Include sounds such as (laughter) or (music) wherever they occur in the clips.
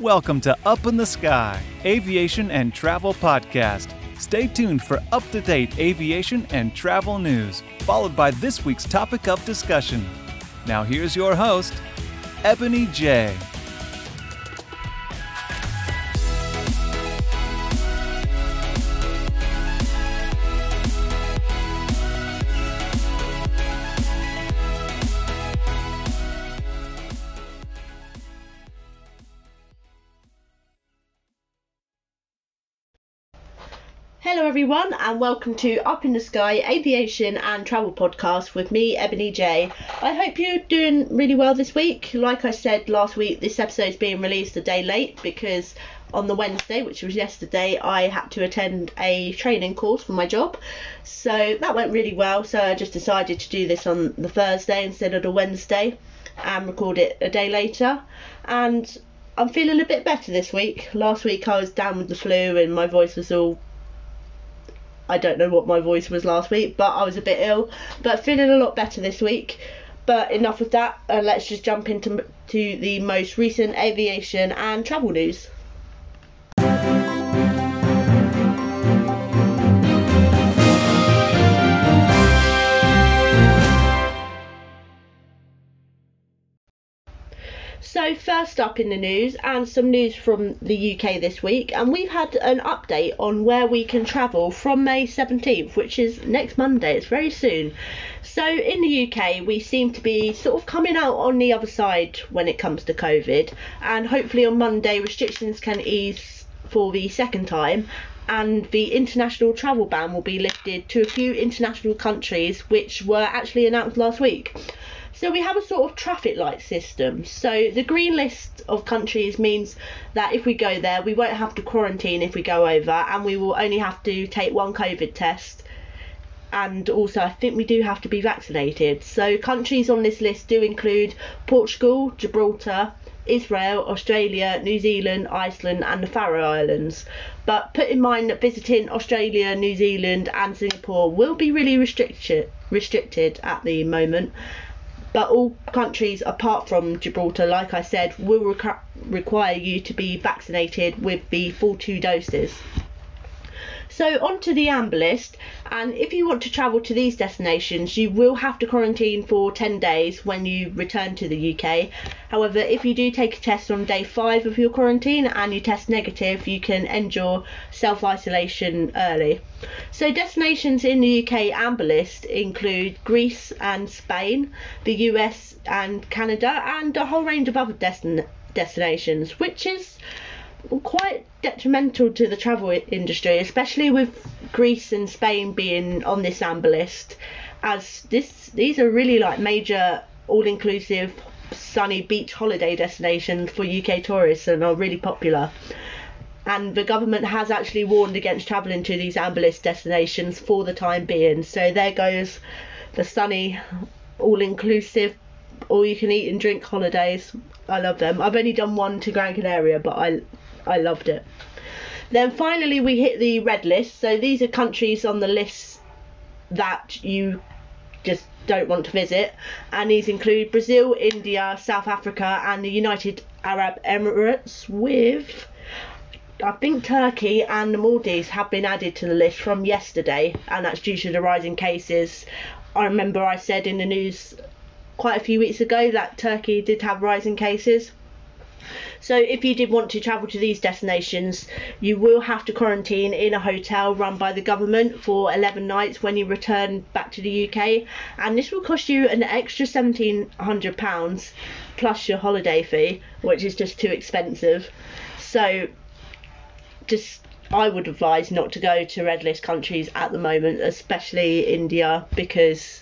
Welcome to Up in the Sky, Aviation and Travel Podcast. Stay tuned for up to date aviation and travel news, followed by this week's topic of discussion. Now, here's your host, Ebony J. everyone, and welcome to Up in the Sky Aviation and Travel Podcast with me, Ebony J. I hope you're doing really well this week. Like I said last week, this episode is being released a day late because on the Wednesday, which was yesterday, I had to attend a training course for my job. So that went really well. So I just decided to do this on the Thursday instead of the Wednesday and record it a day later. And I'm feeling a bit better this week. Last week I was down with the flu and my voice was all I don't know what my voice was last week, but I was a bit ill. But feeling a lot better this week. But enough of that. Uh, let's just jump into to the most recent aviation and travel news. So, first up in the news, and some news from the UK this week, and we've had an update on where we can travel from May 17th, which is next Monday, it's very soon. So, in the UK, we seem to be sort of coming out on the other side when it comes to COVID, and hopefully on Monday, restrictions can ease for the second time, and the international travel ban will be lifted to a few international countries which were actually announced last week. So we have a sort of traffic light system. So the green list of countries means that if we go there, we won't have to quarantine if we go over, and we will only have to take one COVID test. And also, I think we do have to be vaccinated. So countries on this list do include Portugal, Gibraltar, Israel, Australia, New Zealand, Iceland, and the Faroe Islands. But put in mind that visiting Australia, New Zealand, and Singapore will be really restricted restricted at the moment but all countries apart from Gibraltar, like I said, will requ- require you to be vaccinated with the full two doses. So, on to the amber list, and if you want to travel to these destinations, you will have to quarantine for 10 days when you return to the UK. However, if you do take a test on day 5 of your quarantine and you test negative, you can end your self isolation early. So, destinations in the UK amber list include Greece and Spain, the US and Canada, and a whole range of other destin- destinations, which is quite detrimental to the travel industry, especially with Greece and Spain being on this amber list, as this these are really like major all-inclusive sunny beach holiday destinations for UK tourists and are really popular. And the government has actually warned against travelling to these amber list destinations for the time being. So there goes the sunny, all-inclusive, all-you-can-eat and drink holidays. I love them. I've only done one to Gran Canaria, but I I loved it. Then finally, we hit the red list. So these are countries on the list that you just don't want to visit, and these include Brazil, India, South Africa, and the United Arab Emirates. With I think Turkey and the Maldives have been added to the list from yesterday, and that's due to the rising cases. I remember I said in the news quite a few weeks ago that Turkey did have rising cases. So if you did want to travel to these destinations, you will have to quarantine in a hotel run by the government for 11 nights when you return back to the UK, and this will cost you an extra 1700 pounds plus your holiday fee, which is just too expensive. So just I would advise not to go to red list countries at the moment, especially India, because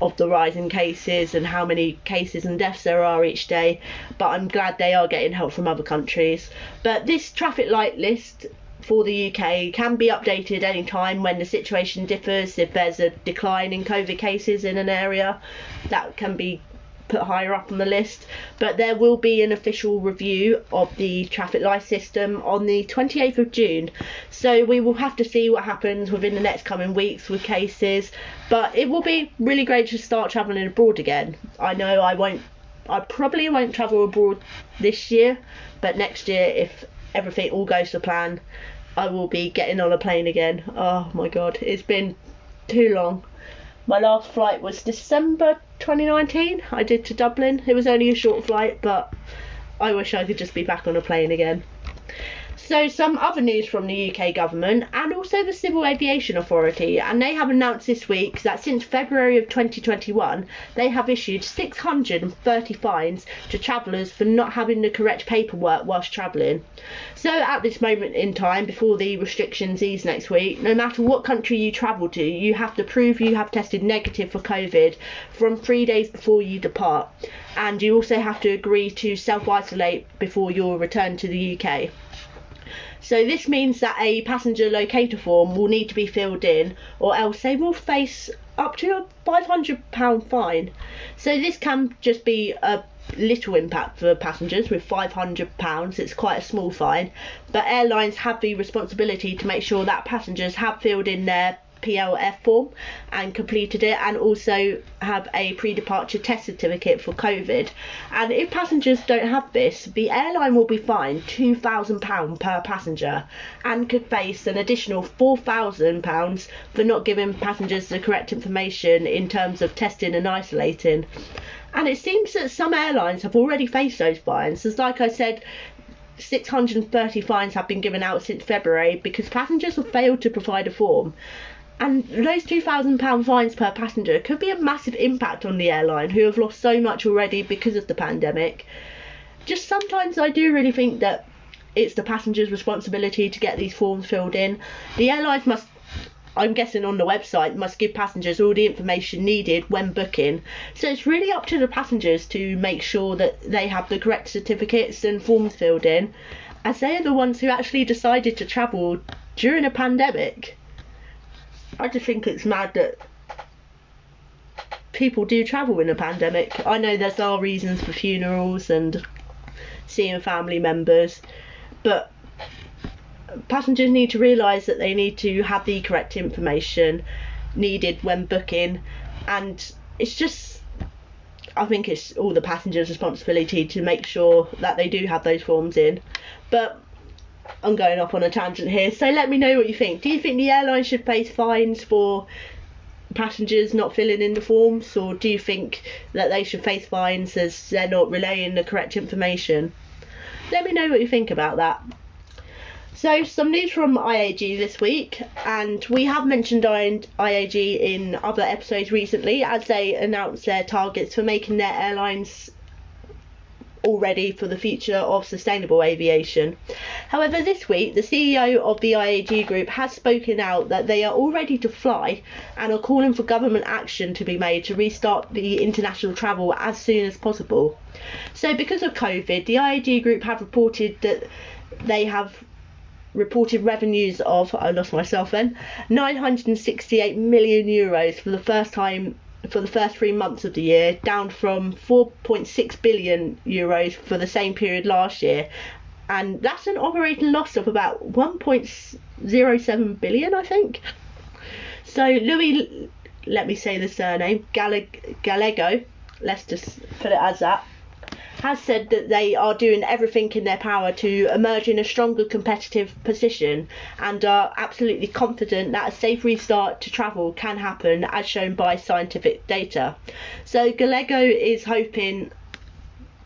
of the rise in cases and how many cases and deaths there are each day. But I'm glad they are getting help from other countries. But this traffic light list for the UK can be updated anytime when the situation differs. If there's a decline in COVID cases in an area, that can be put higher up on the list. But there will be an official review of the traffic light system on the 28th of June. So we will have to see what happens within the next coming weeks with cases. But it will be really great to start travelling abroad again. I know I won't I probably won't travel abroad this year, but next year, if everything all goes to plan, I will be getting on a plane again. Oh my god, it's been too long. My last flight was December 2019. I did to Dublin. It was only a short flight, but I wish I could just be back on a plane again. So, some other news from the UK government and also the Civil Aviation Authority, and they have announced this week that since February of 2021, they have issued 630 fines to travellers for not having the correct paperwork whilst travelling. So, at this moment in time, before the restrictions ease next week, no matter what country you travel to, you have to prove you have tested negative for COVID from three days before you depart, and you also have to agree to self isolate before your return to the UK. So this means that a passenger locator form will need to be filled in or else they will face up to a £500 fine. So this can just be a little impact for passengers with £500. It's quite a small fine, but airlines have the responsibility to make sure that passengers have filled in their PLF form and completed it, and also have a pre departure test certificate for COVID. And if passengers don't have this, the airline will be fined £2,000 per passenger and could face an additional £4,000 for not giving passengers the correct information in terms of testing and isolating. And it seems that some airlines have already faced those fines. As like I said, 630 fines have been given out since February because passengers have failed to provide a form. And those £2,000 fines per passenger could be a massive impact on the airline, who have lost so much already because of the pandemic. Just sometimes I do really think that it's the passenger's responsibility to get these forms filled in. The airlines must, I'm guessing on the website, must give passengers all the information needed when booking. So it's really up to the passengers to make sure that they have the correct certificates and forms filled in, as they are the ones who actually decided to travel during a pandemic. I just think it's mad that people do travel in a pandemic. I know there's our reasons for funerals and seeing family members, but passengers need to realise that they need to have the correct information needed when booking, and it's just. I think it's all the passengers' responsibility to make sure that they do have those forms in. But I'm going off on a tangent here. So let me know what you think. Do you think the airline should face fines for passengers not filling in the forms, or do you think that they should face fines as they're not relaying the correct information? Let me know what you think about that. So, some news from IAG this week, and we have mentioned IAG in other episodes recently as they announced their targets for making their airlines already for the future of sustainable aviation. However, this week, the CEO of the IAG Group has spoken out that they are all ready to fly and are calling for government action to be made to restart the international travel as soon as possible. So, because of COVID, the IAG Group have reported that they have reported revenues of I lost myself then 968 million euros for the first time for the first three months of the year, down from 4.6 billion euros for the same period last year. And that's an operating loss of about 1.07 billion, I think. So Louis, let me say the surname, Gallego, let's just put it as that, has said that they are doing everything in their power to emerge in a stronger competitive position and are absolutely confident that a safe restart to travel can happen as shown by scientific data. So Gallego is hoping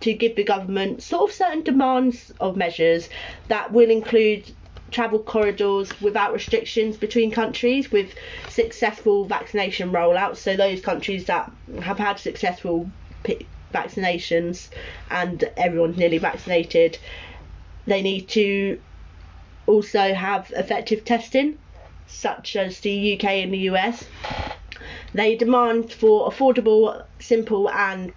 to give the government sort of certain demands of measures that will include travel corridors without restrictions between countries with successful vaccination rollouts. So those countries that have had successful vaccinations and everyone's nearly vaccinated, they need to also have effective testing, such as the UK and the US. They demand for affordable, simple, and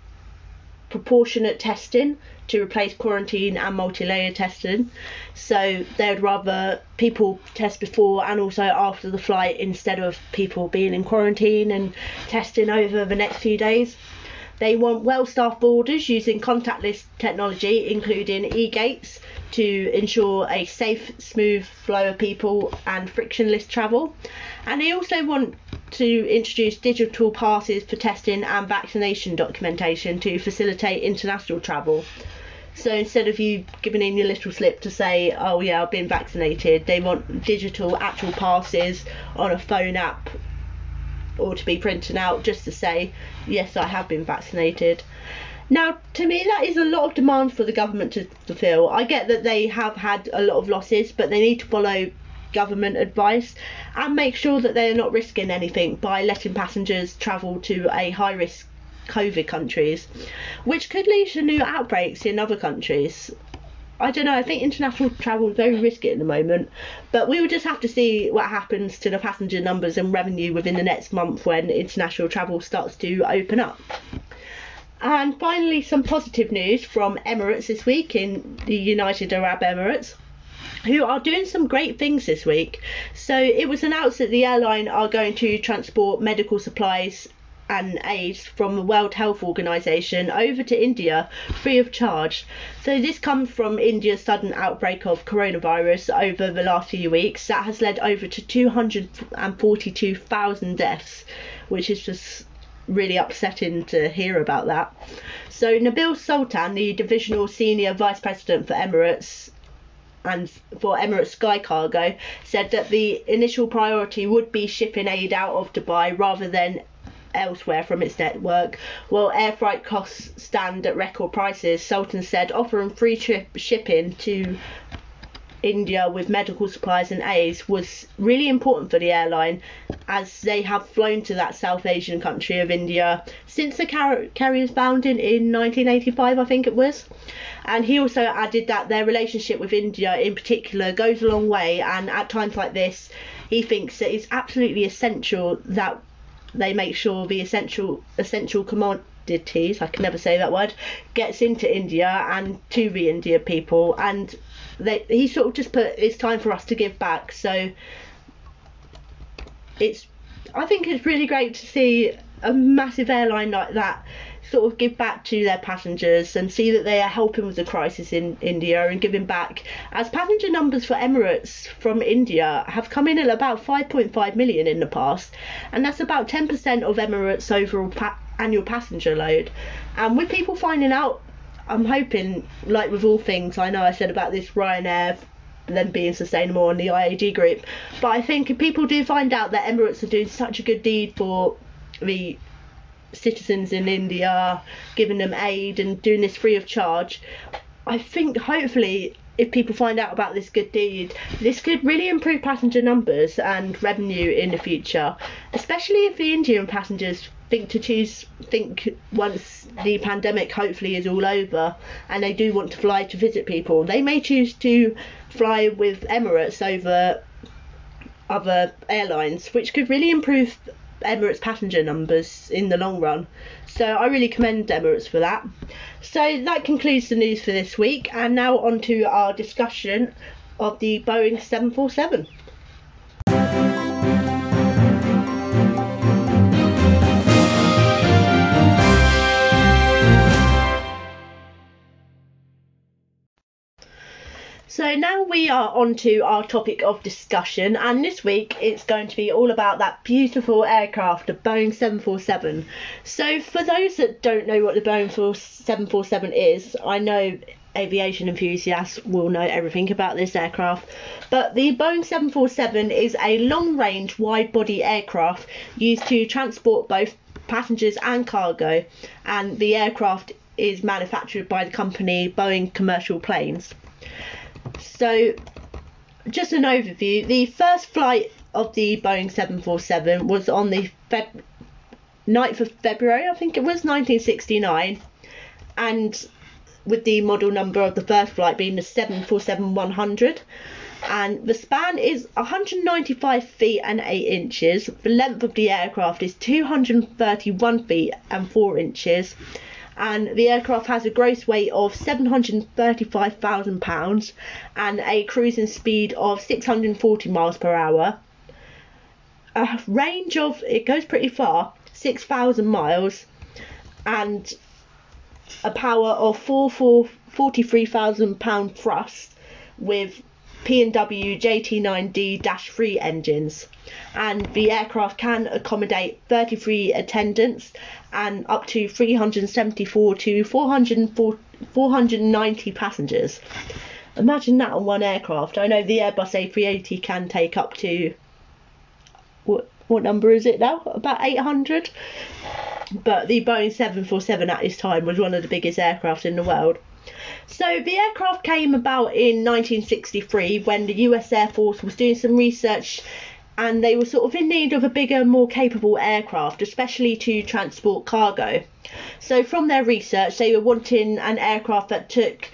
proportionate testing to replace quarantine and multi-layer testing. So they would rather people test before and also after the flight instead of people being in quarantine and testing over the next few days. They want well staffed borders using contactless technology, including e gates, to ensure a safe, smooth flow of people and frictionless travel. And they also want to introduce digital passes for testing and vaccination documentation to facilitate international travel. So instead of you giving in your little slip to say, oh yeah, I've been vaccinated, they want digital actual passes on a phone app or to be printed out just to say, yes, I have been vaccinated. Now, to me, that is a lot of demand for the government to fulfil. I get that they have had a lot of losses, but they need to follow government advice and make sure that they are not risking anything by letting passengers travel to a high risk COVID countries, which could lead to new outbreaks in other countries. I don't know. I think international travel is very risky at the moment, but we will just have to see what happens to the passenger numbers and revenue within the next month when international travel starts to open up. And finally, some positive news from Emirates this week in the United Arab Emirates who are doing some great things this week. So it was announced that the airline are going to transport medical supplies and aid from the World Health Organization over to India free of charge. So this comes from India's sudden outbreak of coronavirus over the last few weeks that has led over to 242,000 deaths, which is just really upsetting to hear about that. So Nabil Sultan, the divisional senior vice president for Emirates and for Emirates Sky Cargo, said that the initial priority would be shipping aid out of Dubai rather than elsewhere from its network. While air freight costs stand at record prices, Sultan said offering free trip shipping to India with medical supplies and aids was really important for the airline as they have flown to that South Asian country of India since the car- carrier's founding in 1985, I think it was. And he also added that their relationship with India in particular goes a long way, and at times like this, he thinks that it's absolutely essential that they make sure the essential essential commodities I can never say that word gets into India and to the India people and they, he sort of just put it's time for us to give back. So it's I think it's really great to see a massive airline like that sort of give back to their passengers and see that they are helping with the crisis in India and giving back. As passenger numbers for Emirates from India have come in at about 5.5 million in the past, and that's about 10% of Emirates' overall pa- annual passenger load. And with people finding out I'm hoping, like with all things, I know I said about this Ryanair them being sustainable on the IAG group, but I think if people do find out that Emirates are doing such a good deed for the citizens in India, giving them aid and doing this free of charge, I think hopefully if people find out about this good deed, this could really improve passenger numbers and revenue in the future, especially if the Indian passengers think to choose think once the pandemic hopefully is all over and they do want to fly to visit people. They may choose to fly with Emirates over other airlines which could really improve Emirates passenger numbers in the long run. So I really commend Emirates for that. So that concludes the news for this week and now on to our discussion of the Boeing 747 So now we are on to our topic of discussion, and this week it's going to be all about that beautiful aircraft, the Boeing 747. So, for those that don't know what the Boeing 747 is, I know aviation enthusiasts will know everything about this aircraft, but the Boeing 747 is a long range wide body aircraft used to transport both passengers and cargo, and the aircraft is manufactured by the company Boeing Commercial Planes. So, just an overview. The first flight of the Boeing 747 was on the Feb- 9th of February, I think it was, 1969. And with the model number of the first flight being the 747 100. And the span is 195 feet and 8 inches. The length of the aircraft is 231 feet and 4 inches and the aircraft has a gross weight of 735,000 pounds and a cruising speed of 640 miles per hour. A range of it goes pretty far, 6,000 miles, and a power of 4, 43,000 pound thrust with P&W JT9D-3 engines and the aircraft can accommodate 33 attendants and up to 374 to 490 passengers. Imagine that on one aircraft. I know the Airbus A380 can take up to what what number is it now? About 800. But the Boeing 747 at this time was one of the biggest aircraft in the world. So the aircraft came about in 1963 when the US Air Force was doing some research and they were sort of in need of a bigger, more capable aircraft, especially to transport cargo. So from their research, they were wanting an aircraft that took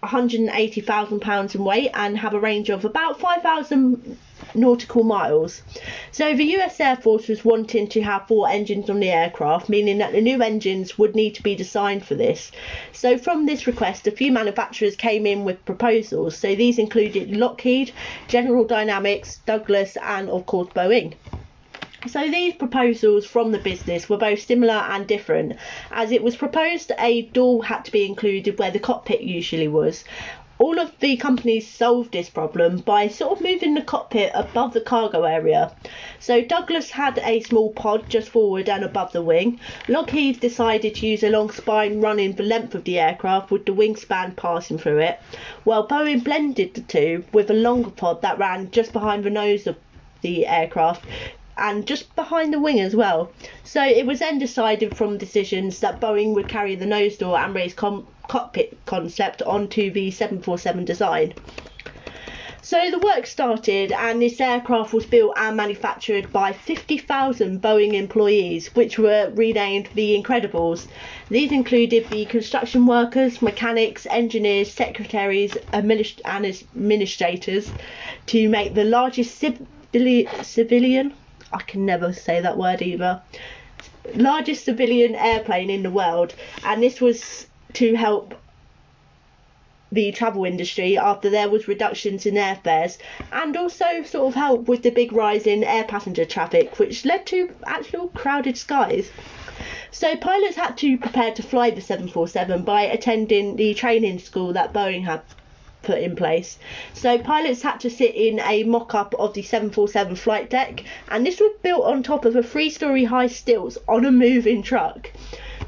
180,000 pounds in weight and have a range of about 5,000 nautical miles. So the US Air Force was wanting to have four engines on the aircraft, meaning that the new engines would need to be designed for this. So from this request, a few manufacturers came in with proposals. So these included Lockheed, General Dynamics, Douglas, and of course Boeing. So these proposals from the business were both similar and different, as it was proposed a door had to be included where the cockpit usually was. All of the companies solved this problem by sort of moving the cockpit above the cargo area. So Douglas had a small pod just forward and above the wing. Lockheed decided to use a long spine running the length of the aircraft with the wingspan passing through it, while Boeing blended the two with a longer pod that ran just behind the nose of the aircraft and just behind the wing as well. So it was then decided from decisions that Boeing would carry the nose door and raise com- cockpit concept onto the 747 design. So the work started, and this aircraft was built and manufactured by 50,000 Boeing employees, which were renamed the Incredibles. These included the construction workers, mechanics, engineers, secretaries, administ- and administrators to make the largest civili- civilian I can never say that word either. Largest civilian airplane in the world, and this was to help the travel industry after there was reductions in airfares and also sort of help with the big rise in air passenger traffic which led to actual crowded skies. So pilots had to prepare to fly the 747 by attending the training school that Boeing had put in place. So pilots had to sit in a mock-up of the 747 flight deck, and this was built on top of a three-story high stilts on a moving truck.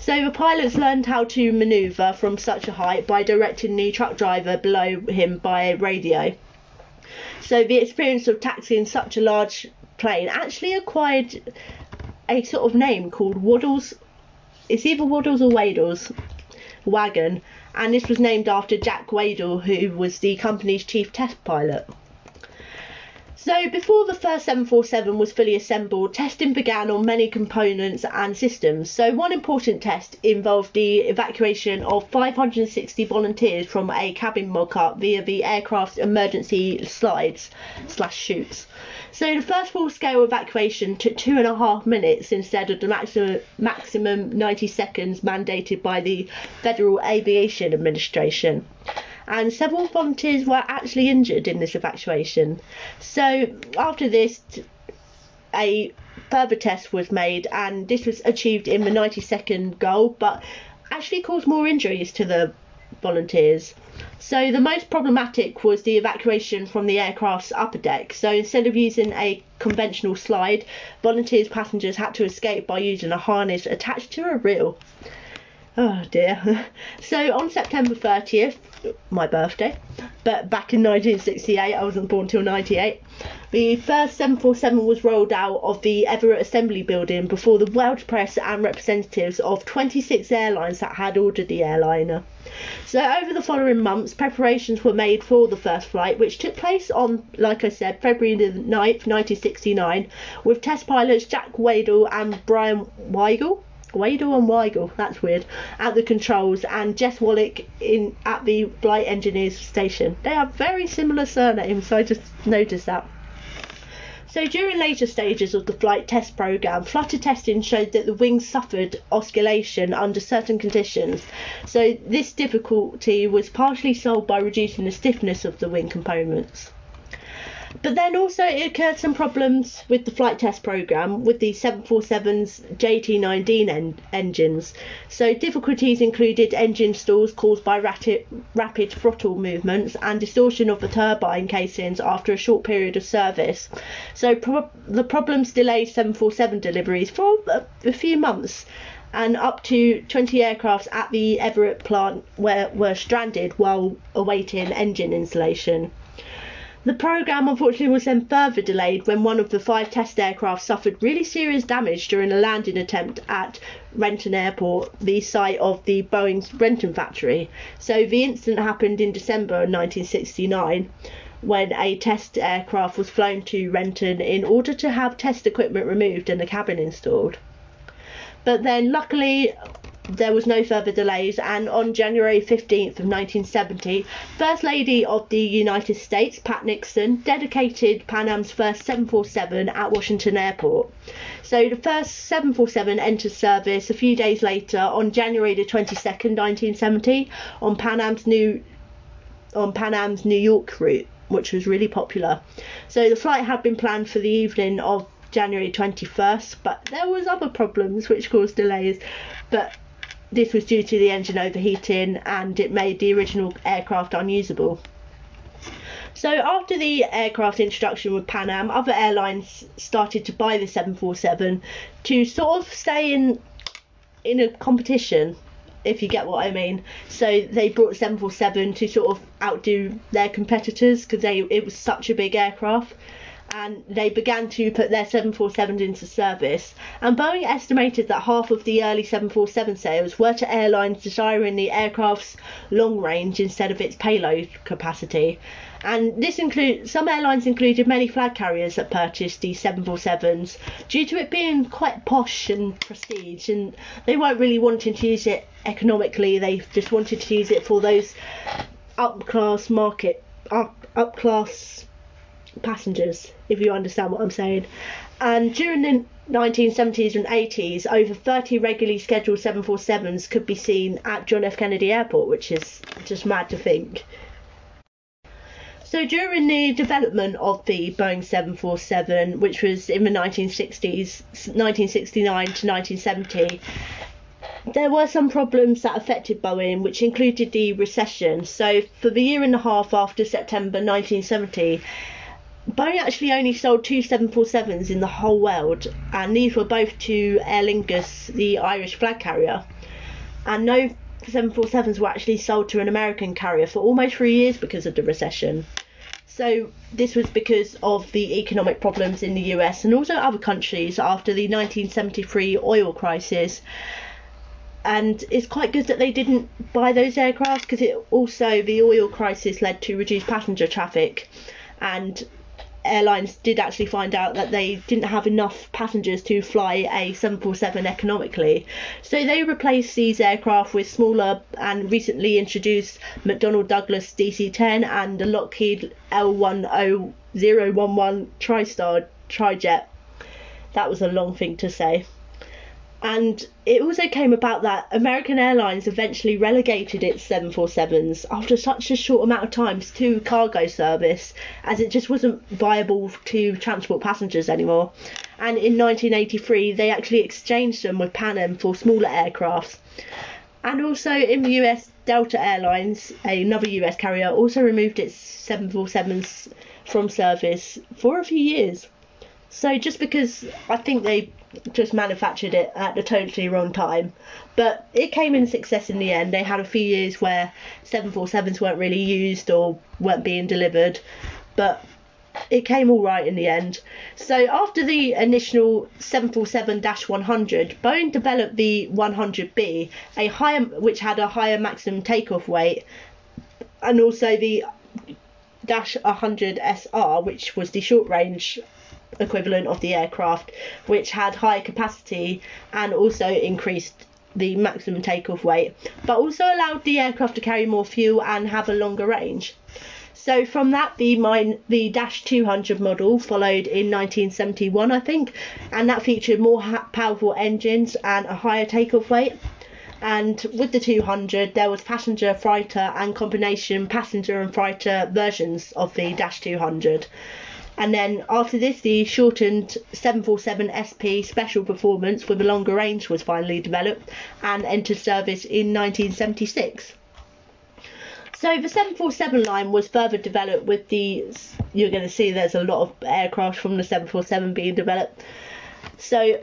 So the pilots learned how to manoeuvre from such a height by directing the truck driver below him by radio. So the experience of taxiing such a large plane actually acquired a sort of name called Waddles. It's either Waddles or Waddles wagon, and this was named after Jack Waddell, who was the company's chief test pilot. So, before the first 747 was fully assembled, testing began on many components and systems. So, one important test involved the evacuation of 560 volunteers from a cabin mock up via the aircraft's emergency slides slash chutes. So the first full scale evacuation took two and a half minutes instead of the maximum, maximum 90 seconds mandated by the Federal Aviation Administration. And several volunteers were actually injured in this evacuation. So after this, a further test was made, and this was achieved in the 90 second goal, but actually caused more injuries to the volunteers. So the most problematic was the evacuation from the aircraft's upper deck. So instead of using a conventional slide, volunteers passengers had to escape by using a harness attached to a reel. Oh dear. (laughs) So on September 30th, my birthday, but back in 1968, I wasn't born till 98, the first 747 was rolled out of the Everett Assembly Building before the world press and representatives of 26 airlines that had ordered the airliner. So over the following months, preparations were made for the first flight, which took place on, like I said, February the 9th, 1969, with test pilots Jack Waddell and Brien Wygle. Waddell and Wygle, that's weird, at the controls, and Jess Wallick in at the flight engineers station. They have very similar surnames, so I just noticed that. So during later stages of the flight test program, flutter testing showed that the wings suffered oscillation under certain conditions. So this difficulty was partially solved by reducing the stiffness of the wing components. But then also it occurred some problems with the flight test program with the 747's JT19 en- engines. So difficulties included engine stalls caused by rapid, rapid throttle movements and distortion of the turbine casings after a short period of service. So pro- the problems delayed 747 deliveries for a, a few months and up to 20 aircrafts at the Everett plant were, were stranded while awaiting engine installation. The programme unfortunately was then further delayed when one of the five test aircraft suffered really serious damage during a landing attempt at Renton Airport, the site of the Boeing's Renton factory. So the incident happened in December 1969 when a test aircraft was flown to Renton in order to have test equipment removed and the cabin installed. But then luckily there was no further delays, and on January 15th of 1970, First Lady of the United States, Pat Nixon, dedicated Pan Am's first 747 at Washington Airport. So the first 747 entered service a few days later on January the 22nd, 1970, on Pan Am's new on Pan Am's New York route, which was really popular. So the flight had been planned for the evening of January 21st, but there was other problems which caused delays. But this was due to the engine overheating and it made the original aircraft unusable. So after the aircraft introduction with Pan Am, other airlines started to buy the 747 to sort of stay in in a competition, if you get what I mean. So they brought 747 to sort of outdo their competitors because they it was such a big aircraft and they began to put their 747s into service. And Boeing estimated that half of the early 747 sales were to airlines desiring the aircraft's long range instead of its payload capacity. And this include some airlines included many flag carriers that purchased the 747s due to it being quite posh and prestige, and they weren't really wanting to use it economically. They just wanted to use it for those up class market, up up class passengers, if you understand what I'm saying. And during the 1970s and 80s, over 30 regularly scheduled 747s could be seen at John F. Kennedy Airport, which is just mad to think. So during the development of the Boeing 747, which was in the 1960s, 1969 to 1970, there were some problems that affected Boeing, which included the recession. So for the year and a half after September 1970, Boeing actually only sold two 747s in the whole world, and these were both to Aer Lingus, the Irish flag carrier. And no 747s were actually sold to an American carrier for almost three years because of the recession. So this was because of the economic problems in the US and also other countries after the 1973 oil crisis. And it's quite good that they didn't buy those aircraft because it also the oil crisis led to reduced passenger traffic and airlines did actually find out that they didn't have enough passengers to fly a 747 economically. So they replaced these aircraft with smaller and recently introduced McDonnell Douglas DC 10 and the Lockheed L10011 TriStar Trijet. That was a long thing to say. And it also came about that American Airlines eventually relegated its 747s after such a short amount of time to cargo service, as it just wasn't viable to transport passengers anymore. And in 1983, they actually exchanged them with Pan Am for smaller aircrafts. And also in the US, Delta Airlines, another US carrier, also removed its 747s from service for a few years. So just because I think they just manufactured it at the totally wrong time, but it came in success in the end. They had a few years where 747s weren't really used or weren't being delivered, but it came all right in the end. So after the initial 747-100, Boeing developed the 100B, a higher which had a higher maximum takeoff weight, and also the Dash 100 SR, which was the short range equivalent of the aircraft, which had higher capacity and also increased the maximum takeoff weight, but also allowed the aircraft to carry more fuel and have a longer range. So from that, the mine, the Dash 200 model followed in 1971, I think, and that featured more ha- powerful engines and a higher takeoff weight. And with the 200, there was passenger, freighter, and combination passenger and freighter versions of the Dash 200 And then after this, the shortened 747 SP special performance with a longer range was finally developed and entered service in 1976. So the 747 line was further developed with the, you're going to see there's a lot of aircraft from the 747 being developed. So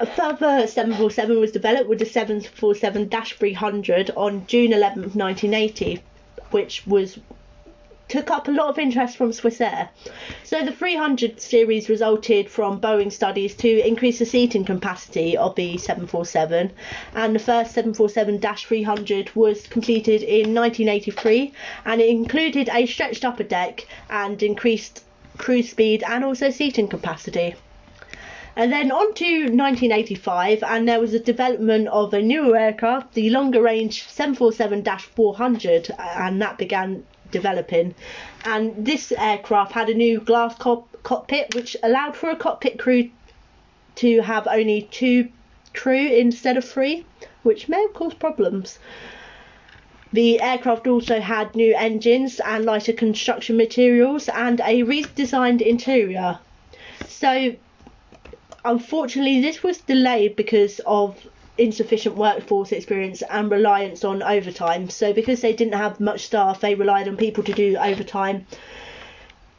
a further 747 was developed with the 747-300 on June 11, 1980, which was took up a lot of interest from Swiss Air. So the 300 series resulted from Boeing studies to increase the seating capacity of the 747 and the first 747-300 was completed in 1983 and it included a stretched upper deck and increased cruise speed and also seating capacity. And then on to 1985, and there was a development of a newer aircraft, the longer range 747 400, and that began developing. And this aircraft had a new glass cockpit, which allowed for a cockpit crew to have only two crew instead of three, which may have caused problems. The aircraft also had new engines and lighter construction materials and a redesigned interior. So, unfortunately, this was delayed because of insufficient workforce experience and reliance on overtime. So because they didn't have much staff, they relied on people to do overtime,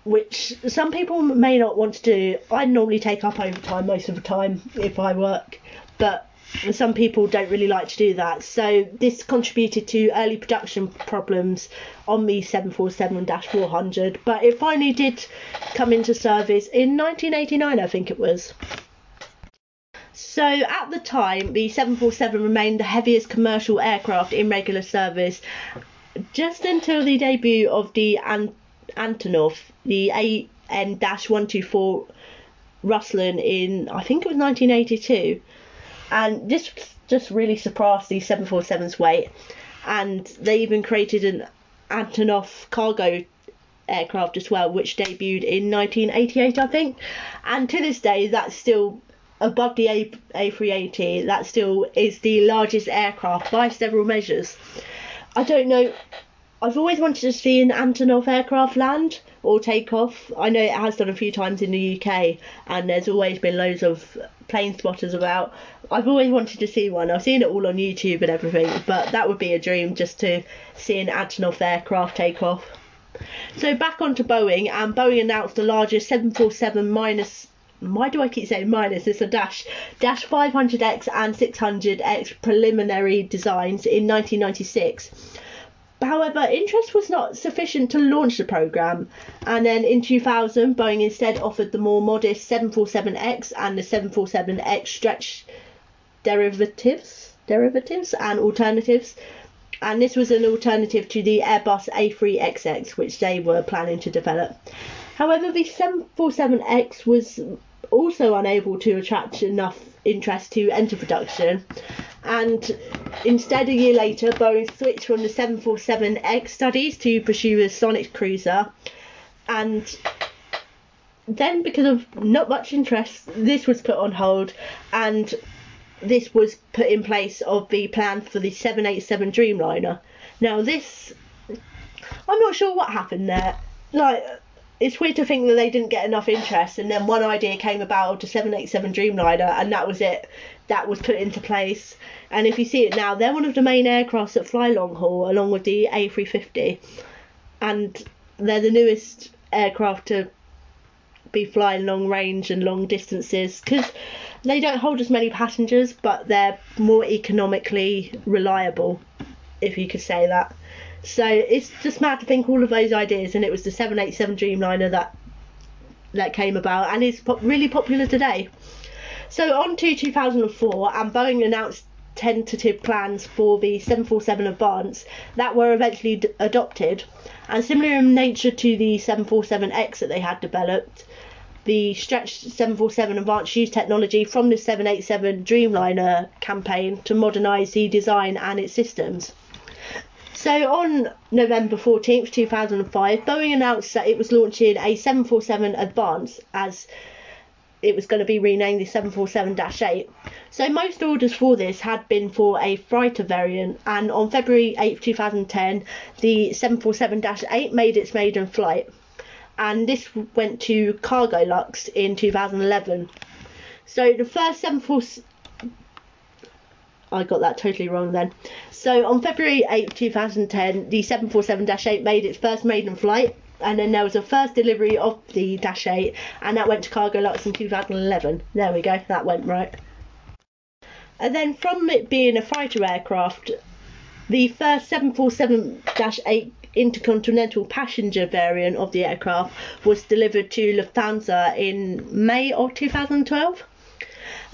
which some people may not want to do. I normally take up overtime most of the time if I work, but some people don't really like to do that. So this contributed to early production problems on the 747-400, but it finally did come into service in 1989, I think it was. So at the time, the 747 remained the heaviest commercial aircraft in regular service just until the debut of the An- Antonov, the AN-124 Ruslan in I think it was 1982, and this just really surpassed the 747's weight. And they even created an Antonov cargo aircraft as well, which debuted in 1988, I think. And to this day, that's still above the A- A380, that still is the largest aircraft by several measures. I don't know. I've always wanted to see an Antonov aircraft land or take off. I know it has done a few times in the UK, and there's always been loads of plane spotters about. I've always wanted to see one. I've seen it all on YouTube and everything, but that would be a dream just to see an Antonov aircraft take off. So back onto Boeing, and Boeing announced the largest 747 minus why do I keep saying minus? It's a dash. Dash 500X and 600X preliminary designs in 1996. However, interest was not sufficient to launch the program, and then in 2000, Boeing instead offered the more modest 747X and the 747X stretch derivatives, derivatives and alternatives. And this was an alternative to the Airbus A3XX, which they were planning to develop. However, the 747X was also unable to attract enough interest to enter production. And instead, a year later, Boeing switched from the 747X studies to pursue a Sonic cruiser. And then, because of not much interest, this was put on hold, and this was put in place of the plan for the 787 Dreamliner. Now, this, I'm not sure what happened there. Like, it's weird to think that they didn't get enough interest, and then one idea came about to 787 Dreamliner, and that was it. That was put into place. And if you see it now, they're one of the main aircrafts that fly long haul, along with the A350, and they're the newest aircraft to be flying long range and long distances because they don't hold as many passengers, but they're more economically reliable, if you could say that. So it's just mad to think all of those ideas, and it was the 787 Dreamliner that that came about, and is really popular today. So on to 2004, and Boeing announced tentative plans for the 747 Advance that were eventually d- adopted, and similar in nature to the 747X that they had developed. The stretched 747 Advance used technology from the 787 Dreamliner campaign to modernise the design and its systems. So on November 14th, 2005, Boeing announced that it was launching a 747 Advance as it was going to be renamed the 747-8. So most orders for this had been for a freighter variant and on February 8th, 2010, the 747-8 made its maiden flight. and this went to Cargolux in 2011. So the first 747 I got that totally wrong then. So on February 8, 2010, the 747-8 made its first maiden flight, and then there was a first delivery of the Dash 8, and that went to Cargolux in 2011. There we go, that went right. And then from it being a fighter aircraft, the first 747-8 intercontinental passenger variant of the aircraft was delivered to Lufthansa in May of 2012.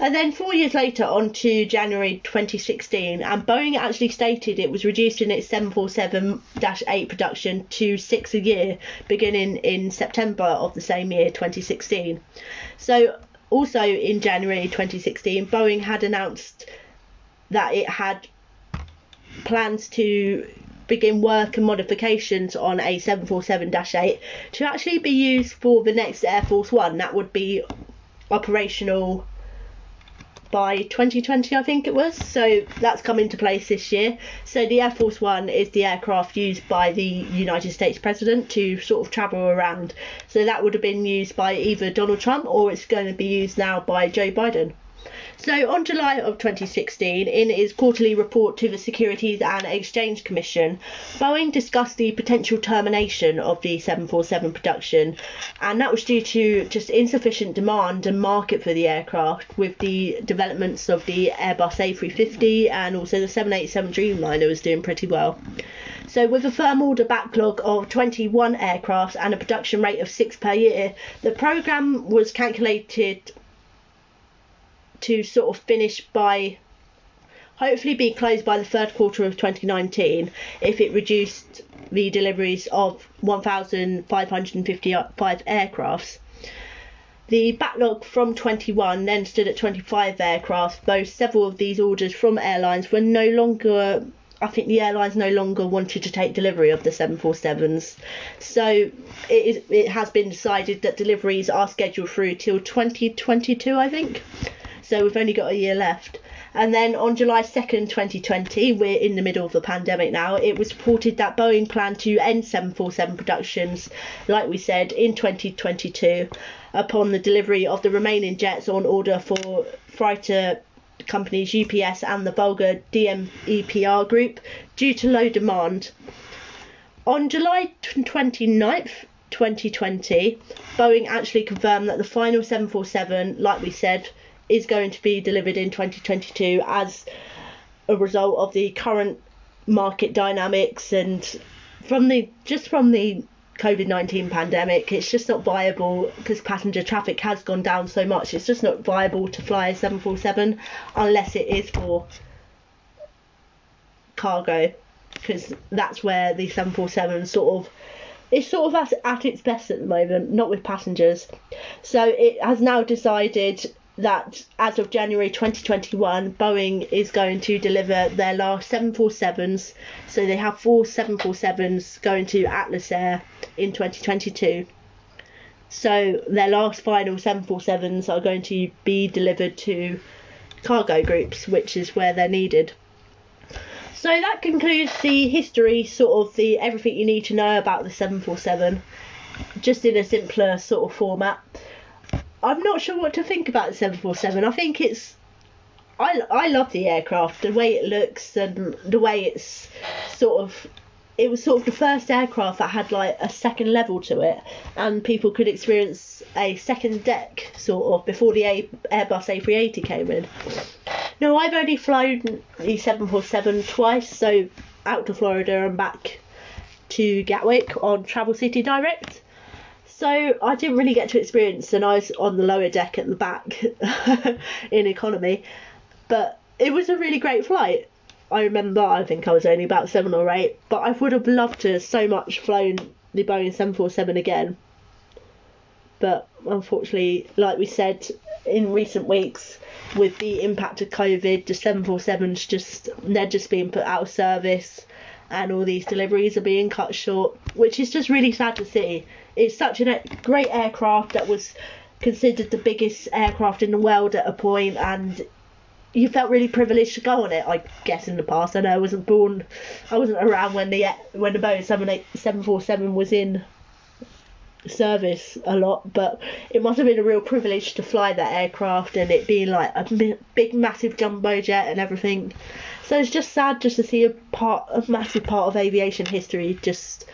And then four years later, on to January 2016, and Boeing actually stated it was reducing its 747 8 production to six a year, beginning in September of the same year, 2016. So, also in January 2016, Boeing had announced that it had plans to begin work and modifications on a 747 8 to actually be used for the next Air Force One. That would be operational by 2020, I think it was. So that's come into place this year. So the Air Force One is the aircraft used by the United States President to sort of travel around. So that would have been used by either Donald Trump or it's going to be used now by Joe Biden. So, on July of 2016, in its quarterly report to the Securities and Exchange Commission, Boeing discussed the potential termination of the 747 production, and that was due to just insufficient demand and market for the aircraft, with the developments of the Airbus A350 and also the 787 Dreamliner was doing pretty well. So, with a firm order backlog of 21 aircraft and a production rate of six per year, the program was calculated to sort of finish by hopefully be closed by the third quarter of 2019 if it reduced the deliveries of 1,555 aircrafts. The backlog from 21 then stood at 25 aircraft, though several of these orders from airlines were no longer. I think the airlines no longer wanted to take delivery of the 747s. So it, is, it has been decided that deliveries are scheduled through till 2022, I think so we've only got a year left. And then on July 2nd, 2020, we're in the middle of the pandemic now, it was reported that Boeing planned to end 747 productions, like we said, in 2022 upon the delivery of the remaining jets on order for freighter companies UPS and the Vulgar DMEPR group due to low demand. On July 29th, 2020, Boeing actually confirmed that the final 747, like we said, is going to be delivered in 2022 as a result of the current market dynamics and from the just from the COVID-19 pandemic, it's just not viable because passenger traffic has gone down so much. It's just not viable to fly a 747 unless it is for cargo because that's where the 747 sort of it's sort of at, at its best at the moment, not with passengers. So it has now decided that as of January 2021, Boeing is going to deliver their last 747s. So they have four 747s going to Atlas Air in 2022. So their last final 747s are going to be delivered to cargo groups, which is where they're needed. So that concludes the history, sort of the everything you need to know about the 747, just in a simpler sort of format. I'm not sure what to think about the 747. I think it's. I, I love the aircraft, the way it looks and the way it's sort of. It was sort of the first aircraft that had like a second level to it, and people could experience a second deck sort of before the Airbus A380 came in. No, I've only flown the 747 twice, so out to Florida and back to Gatwick on Travel City Direct so I didn't really get to experience, and I was on the lower deck at the back (laughs) in economy, but it was a really great flight. I remember, I think I was only about seven or eight, but I would have loved to have so much flown the Boeing 747 again. But unfortunately, like we said in recent weeks, with the impact of COVID, the 747s just they're just being put out of service, and all these deliveries are being cut short, which is just really sad to see it's such a great aircraft that was considered the biggest aircraft in the world at a point, and you felt really privileged to go on it. I guess in the past, I know I wasn't born, I wasn't around when the when the Boeing 747 was in service a lot, but it must have been a real privilege to fly that aircraft and it being like a big, massive jumbo jet and everything. So it's just sad just to see a part, a massive part of aviation history just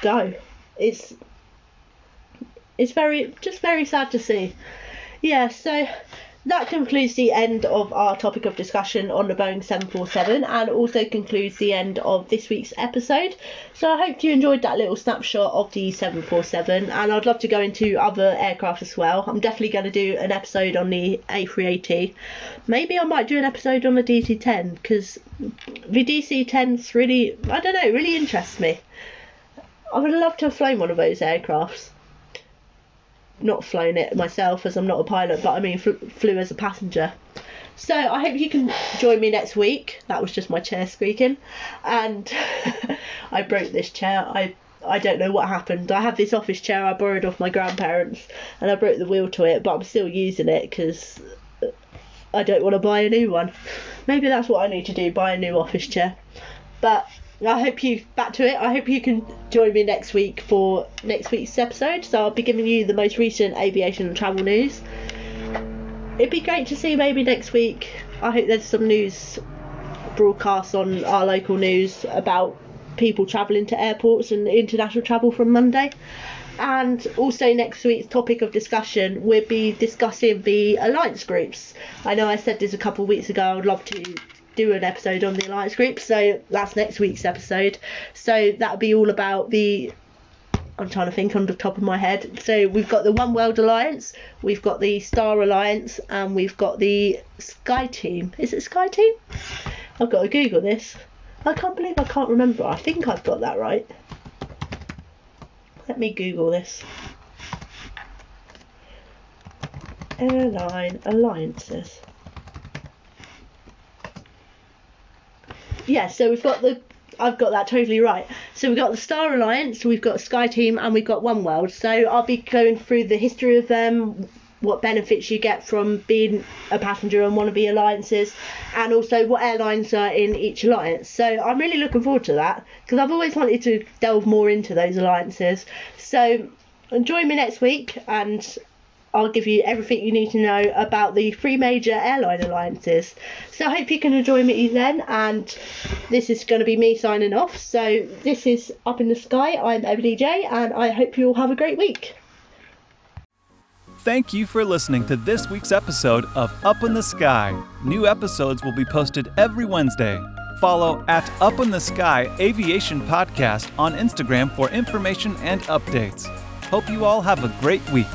go. It's it's very just very sad to see. Yeah, so that concludes the end of our topic of discussion on the Boeing 747 and also concludes the end of this week's episode. So I hope you enjoyed that little snapshot of the 747 and I'd love to go into other aircraft as well. I'm definitely going to do an episode on the A380. Maybe I might do an episode on the DC-10 because the DC-10's really, I don't know, really interests me. I would love to have flown one of those aircrafts not flown it myself as I'm not a pilot, but I mean fl- flew as a passenger. So I hope you can join me next week. That was just my chair squeaking, and (laughs) I broke this chair. I I don't know what happened. I have this office chair I borrowed off my grandparents, and I broke the wheel to it, but I'm still using it because I don't want to buy a new one. Maybe that's what I need to do: buy a new office chair. But I hope you back to it. I hope you can join me next week for next week's episode. So I'll be giving you the most recent aviation and travel news. It'd be great to see maybe next week. I hope there's some news broadcasts on our local news about people travelling to airports and international travel from Monday. And also next week's topic of discussion, we'll be discussing the alliance groups. I know I said this a couple of weeks ago. I would love to do an episode on the alliance group so that's next week's episode so that'll be all about the I'm trying to think on the top of my head. So we've got the One World Alliance, we've got the Star Alliance, and we've got the Sky Team. Is it Sky Team? I've got to Google this. I can't believe I can't remember. I think I've got that right. Let me Google this. Airline Alliances. Yeah, so we've got the I've got that totally right. So we've got the Star Alliance, we've got Sky Team, and we've got One World. So I'll be going through the history of them, what benefits you get from being a passenger on one of the alliances, and also what airlines are in each alliance. So I'm really looking forward to that because I've always wanted to delve more into those alliances. So join me next week, and I'll give you everything you need to know about the three major airline alliances. So I hope you can join me then. And this is going to be me signing off. So this is Up in the Sky. I'm Emily J, and I hope you all have a great week. Thank you for listening to this week's episode of Up in the Sky. New episodes will be posted every Wednesday. Follow at Up in the Sky Aviation Podcast on Instagram for information and updates. Hope you all have a great week.